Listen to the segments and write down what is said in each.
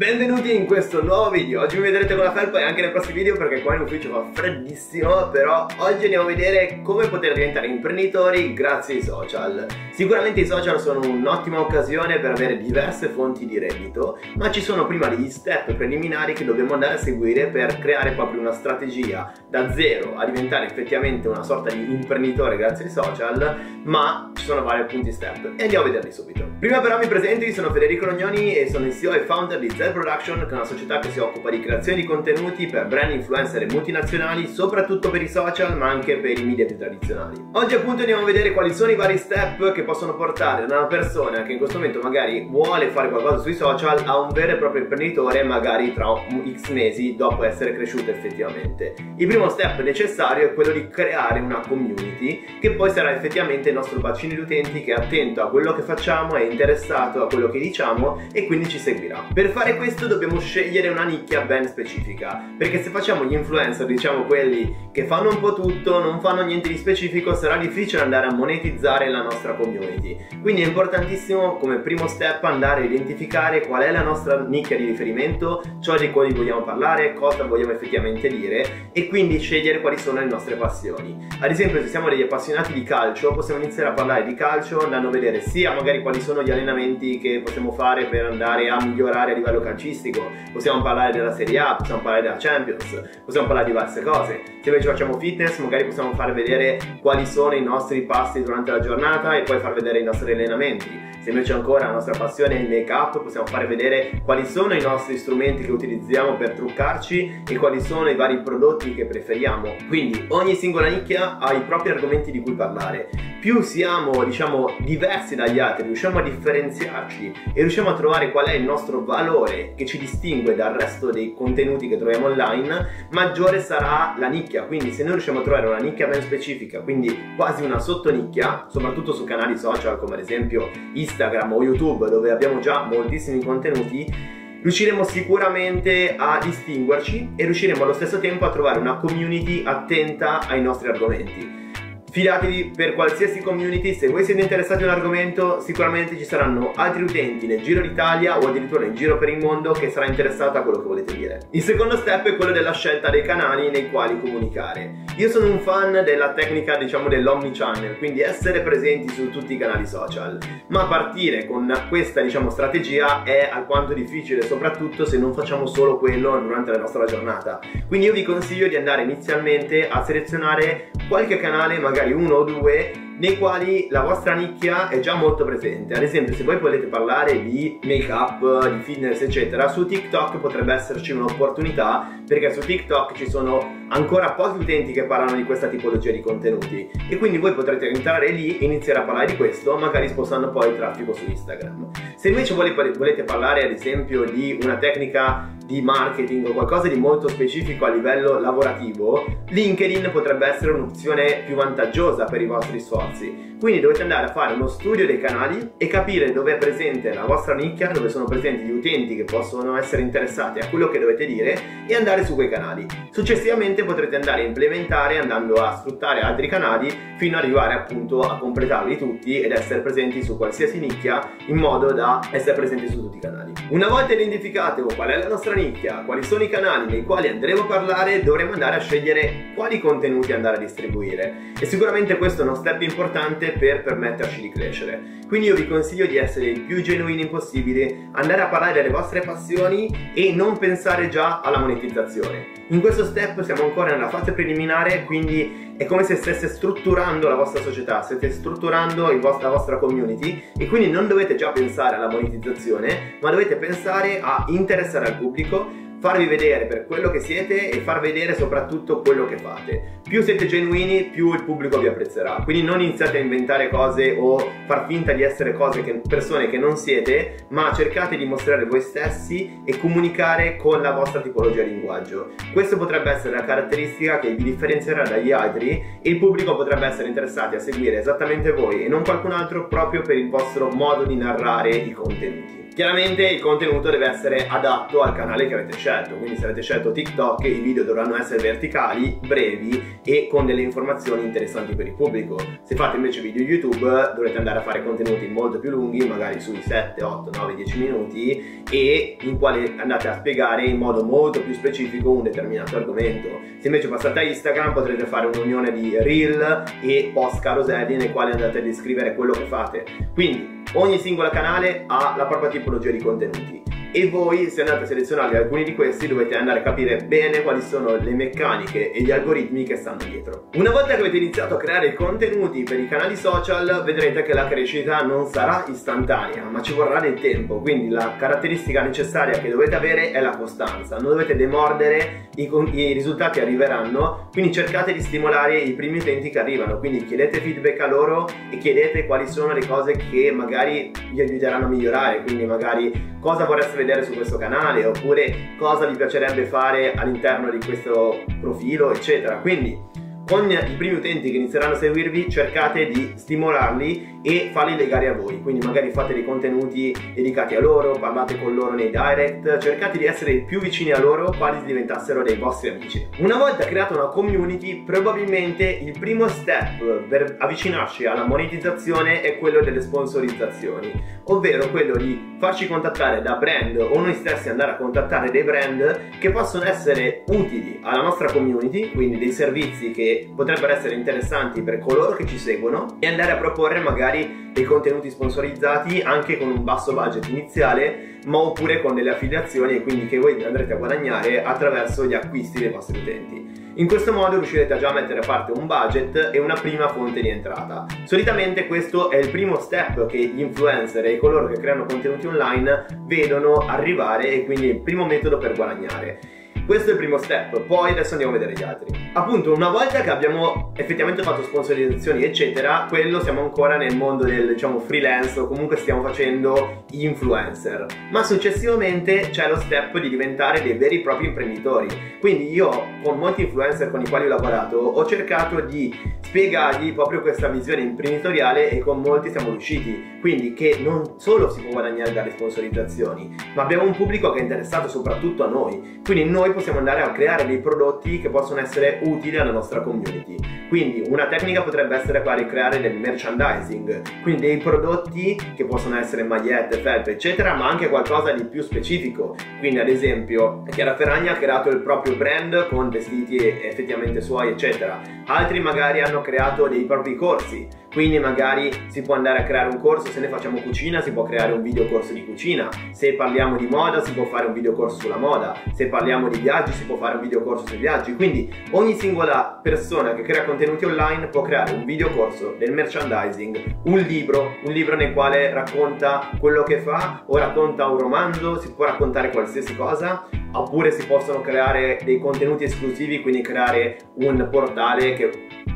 Benvenuti in questo nuovo video, oggi mi vedrete con la felpa e anche nei prossimi video perché qua in ufficio fa freddissimo Però oggi andiamo a vedere come poter diventare imprenditori grazie ai social. Sicuramente i social sono un'ottima occasione per avere diverse fonti di reddito Ma ci sono prima degli step preliminari che dobbiamo andare a seguire per creare proprio una strategia da zero a diventare effettivamente una sorta di imprenditore grazie ai social Ma ci sono vari punti step e andiamo a vederli subito. Prima però mi presento, sono Federico Rognoni e sono il CEO e founder di Z Production che è una società che si occupa di creazione di contenuti per brand influencer e multinazionali soprattutto per i social ma anche per i media più tradizionali. Oggi appunto andiamo a vedere quali sono i vari step che possono portare una persona che in questo momento magari vuole fare qualcosa sui social a un vero e proprio imprenditore magari tra x mesi dopo essere cresciuto effettivamente. Il primo step necessario è quello di creare una community che poi sarà effettivamente il nostro bacino di utenti che è attento a quello che facciamo, è interessato a quello che diciamo e quindi ci seguirà. Per fare questo dobbiamo scegliere una nicchia ben specifica, perché se facciamo gli influencer, diciamo quelli che fanno un po' tutto, non fanno niente di specifico, sarà difficile andare a monetizzare la nostra community. Quindi è importantissimo come primo step andare a identificare qual è la nostra nicchia di riferimento, ciò di cui vogliamo parlare, cosa vogliamo effettivamente dire e quindi scegliere quali sono le nostre passioni. Ad esempio se siamo degli appassionati di calcio possiamo iniziare a parlare di calcio andando a vedere sia magari quali sono gli allenamenti che possiamo fare per andare a migliorare a livello calcistico calcistico, possiamo parlare della Serie A, possiamo parlare della Champions, possiamo parlare di diverse cose. Se invece facciamo fitness, magari possiamo far vedere quali sono i nostri passi durante la giornata e poi far vedere i nostri allenamenti. Se invece ancora la nostra passione è il make up, possiamo fare vedere quali sono i nostri strumenti che utilizziamo per truccarci e quali sono i vari prodotti che preferiamo. Quindi ogni singola nicchia ha i propri argomenti di cui parlare. Più siamo, diciamo, diversi dagli altri, riusciamo a differenziarci e riusciamo a trovare qual è il nostro valore che ci distingue dal resto dei contenuti che troviamo online, maggiore sarà la nicchia. Quindi se noi riusciamo a trovare una nicchia ben specifica, quindi quasi una sottonicchia, soprattutto su canali social come ad esempio Instagram, Instagram o YouTube dove abbiamo già moltissimi contenuti riusciremo sicuramente a distinguerci e riusciremo allo stesso tempo a trovare una community attenta ai nostri argomenti. Fidatevi per qualsiasi community, se voi siete interessati a un argomento sicuramente ci saranno altri utenti nel giro d'Italia o addirittura in giro per il mondo che sarà interessato a quello che volete dire. Il secondo step è quello della scelta dei canali nei quali comunicare. Io sono un fan della tecnica diciamo dell'omnichannel, quindi essere presenti su tutti i canali social, ma partire con questa diciamo strategia è alquanto difficile, soprattutto se non facciamo solo quello durante la nostra giornata. Quindi io vi consiglio di andare inizialmente a selezionare qualche canale magari uno o due nei quali la vostra nicchia è già molto presente. Ad esempio, se voi volete parlare di make up, di fitness, eccetera, su TikTok potrebbe esserci un'opportunità perché su TikTok ci sono ancora pochi utenti che parlano di questa tipologia di contenuti e quindi voi potrete entrare lì e iniziare a parlare di questo, magari spostando poi il traffico su Instagram. Se invece volete parlare ad esempio di una tecnica di marketing o qualcosa di molto specifico a livello lavorativo, LinkedIn potrebbe essere un'opzione più vantaggiosa per i vostri sforzi. Quindi dovete andare a fare uno studio dei canali e capire dove è presente la vostra nicchia, dove sono presenti gli utenti che possono essere interessati a quello che dovete dire e andare su quei canali. Successivamente potrete andare a implementare andando a sfruttare altri canali fino ad arrivare appunto a completarli tutti ed essere presenti su qualsiasi nicchia in modo da essere presenti su tutti i canali. Una volta identificate qual è la nostra nicchia, quali sono i canali nei quali andremo a parlare, dovremo andare a scegliere quali contenuti andare a distribuire. E sicuramente questo è uno step importante per permetterci di crescere. Quindi io vi consiglio di essere il più genuini possibile, andare a parlare delle vostre passioni e non pensare già alla monetizzazione. In questo step siamo ancora nella fase preliminare, quindi è come se stesse strutturando la vostra società, stesse strutturando vostro, la vostra community e quindi non dovete già pensare alla monetizzazione, ma dovete pensare a interessare al pubblico farvi vedere per quello che siete e far vedere soprattutto quello che fate. Più siete genuini, più il pubblico vi apprezzerà. Quindi non iniziate a inventare cose o far finta di essere cose che, persone che non siete, ma cercate di mostrare voi stessi e comunicare con la vostra tipologia di linguaggio. Questo potrebbe essere la caratteristica che vi differenzierà dagli altri e il pubblico potrebbe essere interessato a seguire esattamente voi e non qualcun altro proprio per il vostro modo di narrare i contenuti. Chiaramente il contenuto deve essere adatto al canale che avete scelto, quindi se avete scelto TikTok i video dovranno essere verticali, brevi e con delle informazioni interessanti per il pubblico. Se fate invece video YouTube dovrete andare a fare contenuti molto più lunghi, magari sui 7, 8, 9, 10 minuti e in quale andate a spiegare in modo molto più specifico un determinato argomento. Se invece passate a Instagram potrete fare un'unione di reel e post caroselli nei quali andate a descrivere quello che fate. Quindi ogni singolo canale ha la propria tipologia di contenuti e voi se andate a selezionare alcuni di questi dovete andare a capire bene quali sono le meccaniche e gli algoritmi che stanno dietro. Una volta che avete iniziato a creare contenuti per i canali social vedrete che la crescita non sarà istantanea ma ci vorrà del tempo. Quindi la caratteristica necessaria che dovete avere è la costanza. Non dovete demordere i, i risultati arriveranno quindi cercate di stimolare i primi utenti che arrivano. Quindi chiedete feedback a loro e chiedete quali sono le cose che magari vi aiuteranno a migliorare. Quindi magari cosa vorreste vedere su questo canale oppure cosa vi piacerebbe fare all'interno di questo profilo eccetera. Quindi con i primi utenti che inizieranno a seguirvi cercate di stimolarli e farli legare a voi. Quindi magari fate dei contenuti dedicati a loro parlate con loro nei direct cercate di essere più vicini a loro quasi diventassero dei vostri amici. Una volta creata una community probabilmente il primo step per avvicinarci alla monetizzazione è quello delle sponsorizzazioni ovvero quello di farci contattare da brand o noi stessi andare a contattare dei brand che possono essere utili alla nostra community quindi dei servizi che potrebbero essere interessanti per coloro che ci seguono e andare a proporre magari dei contenuti sponsorizzati anche con un basso budget iniziale ma oppure con delle affiliazioni e quindi che voi andrete a guadagnare attraverso gli acquisti dei vostri utenti. In questo modo riuscirete già a mettere a parte un budget e una prima fonte di entrata. Solitamente questo è il primo step che gli influencer e coloro che creano contenuti online vedono arrivare e quindi il primo metodo per guadagnare. Questo è il primo step, poi adesso andiamo a vedere gli altri. Appunto, una volta che abbiamo effettivamente fatto sponsorizzazioni, eccetera, quello siamo ancora nel mondo del, diciamo, freelance o comunque stiamo facendo influencer. Ma successivamente c'è lo step di diventare dei veri e propri imprenditori. Quindi io, con molti influencer con i quali ho lavorato, ho cercato di spiegargli proprio questa visione imprenditoriale e con molti siamo riusciti. Quindi che non solo si può guadagnare dalle sponsorizzazioni, ma abbiamo un pubblico che è interessato soprattutto a noi. Quindi noi possiamo andare a creare dei prodotti che possono essere utili alla nostra community. Quindi una tecnica potrebbe essere quella di creare del merchandising, quindi dei prodotti che possono essere magliette, felpe, eccetera, ma anche qualcosa di più specifico. Quindi ad esempio Chiara Ferragni ha creato il proprio brand con vestiti effettivamente suoi, eccetera. Altri magari hanno creato dei propri corsi, quindi magari si può andare a creare un corso, se ne facciamo cucina si può creare un video corso di cucina, se parliamo di moda si può fare un video corso sulla moda, se parliamo di viaggi si può fare un video corso sui viaggi, quindi ogni singola persona che crea contenuti online può creare un video corso del merchandising, un libro, un libro nel quale racconta quello che fa o racconta un romanzo, si può raccontare qualsiasi cosa oppure si possono creare dei contenuti esclusivi, quindi creare un portale che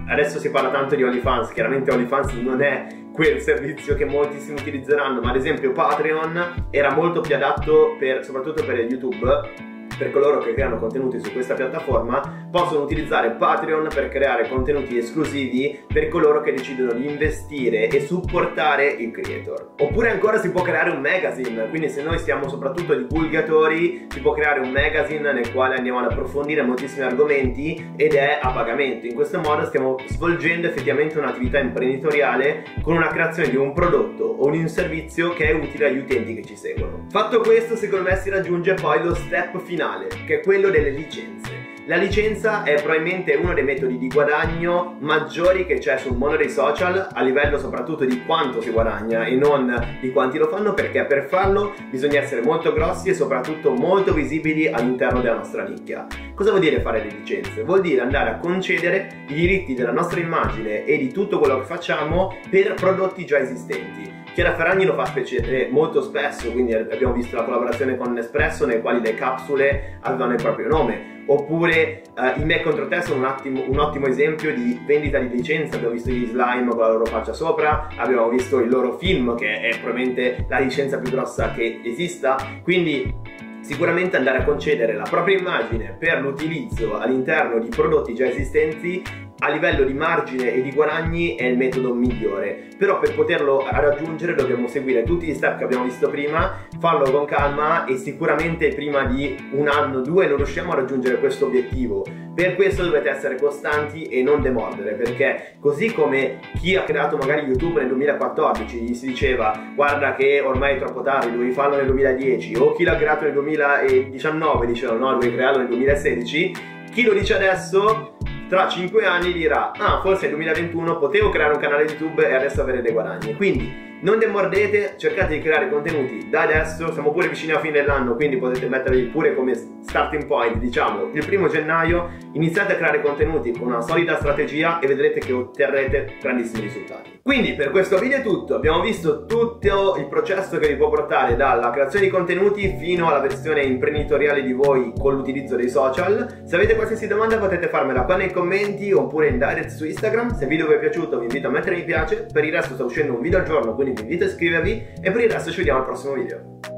adesso si parla tanto di OnlyFans, chiaramente OnlyFans non è quel servizio che moltissimi utilizzeranno, ma ad esempio Patreon era molto più adatto per, soprattutto per YouTube per coloro che creano contenuti su questa piattaforma possono utilizzare Patreon per creare contenuti esclusivi per coloro che decidono di investire e supportare il creator. Oppure ancora si può creare un magazine, quindi se noi siamo soprattutto divulgatori si può creare un magazine nel quale andiamo ad approfondire moltissimi argomenti ed è a pagamento. In questo modo stiamo svolgendo effettivamente un'attività imprenditoriale con una creazione di un prodotto o un servizio che è utile agli utenti che ci seguono. Fatto questo secondo me si raggiunge poi lo step finale finale, che è quello delle licenze. La licenza è probabilmente uno dei metodi di guadagno maggiori che c'è sul mondo dei social a livello soprattutto di quanto si guadagna e non di quanti lo fanno perché per farlo bisogna essere molto grossi e soprattutto molto visibili all'interno della nostra nicchia. Cosa vuol dire fare le licenze? Vuol dire andare a concedere i diritti della nostra immagine e di tutto quello che facciamo per prodotti già esistenti. Chiara Ferragni lo fa specie, molto spesso, quindi abbiamo visto la collaborazione con Nespresso nel quale le capsule avevano il proprio nome, oppure uh, i me contro te sono un, attimo, un, ottimo esempio di vendita di licenza, abbiamo visto gli slime con la loro faccia sopra, abbiamo visto il loro film che è probabilmente la licenza più grossa che esista, quindi sicuramente andare a concedere la propria immagine per l'utilizzo all'interno di prodotti già esistenti a livello di margine e di guadagni è il metodo migliore, però per poterlo raggiungere dobbiamo seguire tutti gli step che abbiamo visto prima, farlo con calma e sicuramente prima di un anno, due non riusciamo a raggiungere questo obiettivo. Per questo dovete essere costanti e non demordere, perché così come chi ha creato magari YouTube nel 2014 gli si diceva guarda che ormai è troppo tardi, dovevi farlo nel 2010, o chi l'ha creato nel 2019 diceva no, dovevi crearlo nel 2016, chi lo dice adesso tra 5 anni dirà ah forse nel 2021 potevo creare un canale YouTube e adesso avere dei guadagni quindi non demordete, cercate di creare contenuti da adesso, siamo pure vicini alla fine dell'anno, quindi potete metterli pure come starting point, diciamo, il primo gennaio, iniziate a creare contenuti con una solida strategia e vedrete che otterrete grandissimi risultati. Quindi per questo video è tutto, abbiamo visto tutto il processo che vi può portare dalla creazione di contenuti fino alla versione imprenditoriale di voi con l'utilizzo dei social. Se avete qualsiasi domanda potete farmela qua nei commenti oppure in direct su Instagram. Se il video vi è piaciuto vi invito a mettere mi piace, per il resto sta uscendo un video al giorno, quindi vi invito a iscrivervi e per il resto ci vediamo al prossimo video.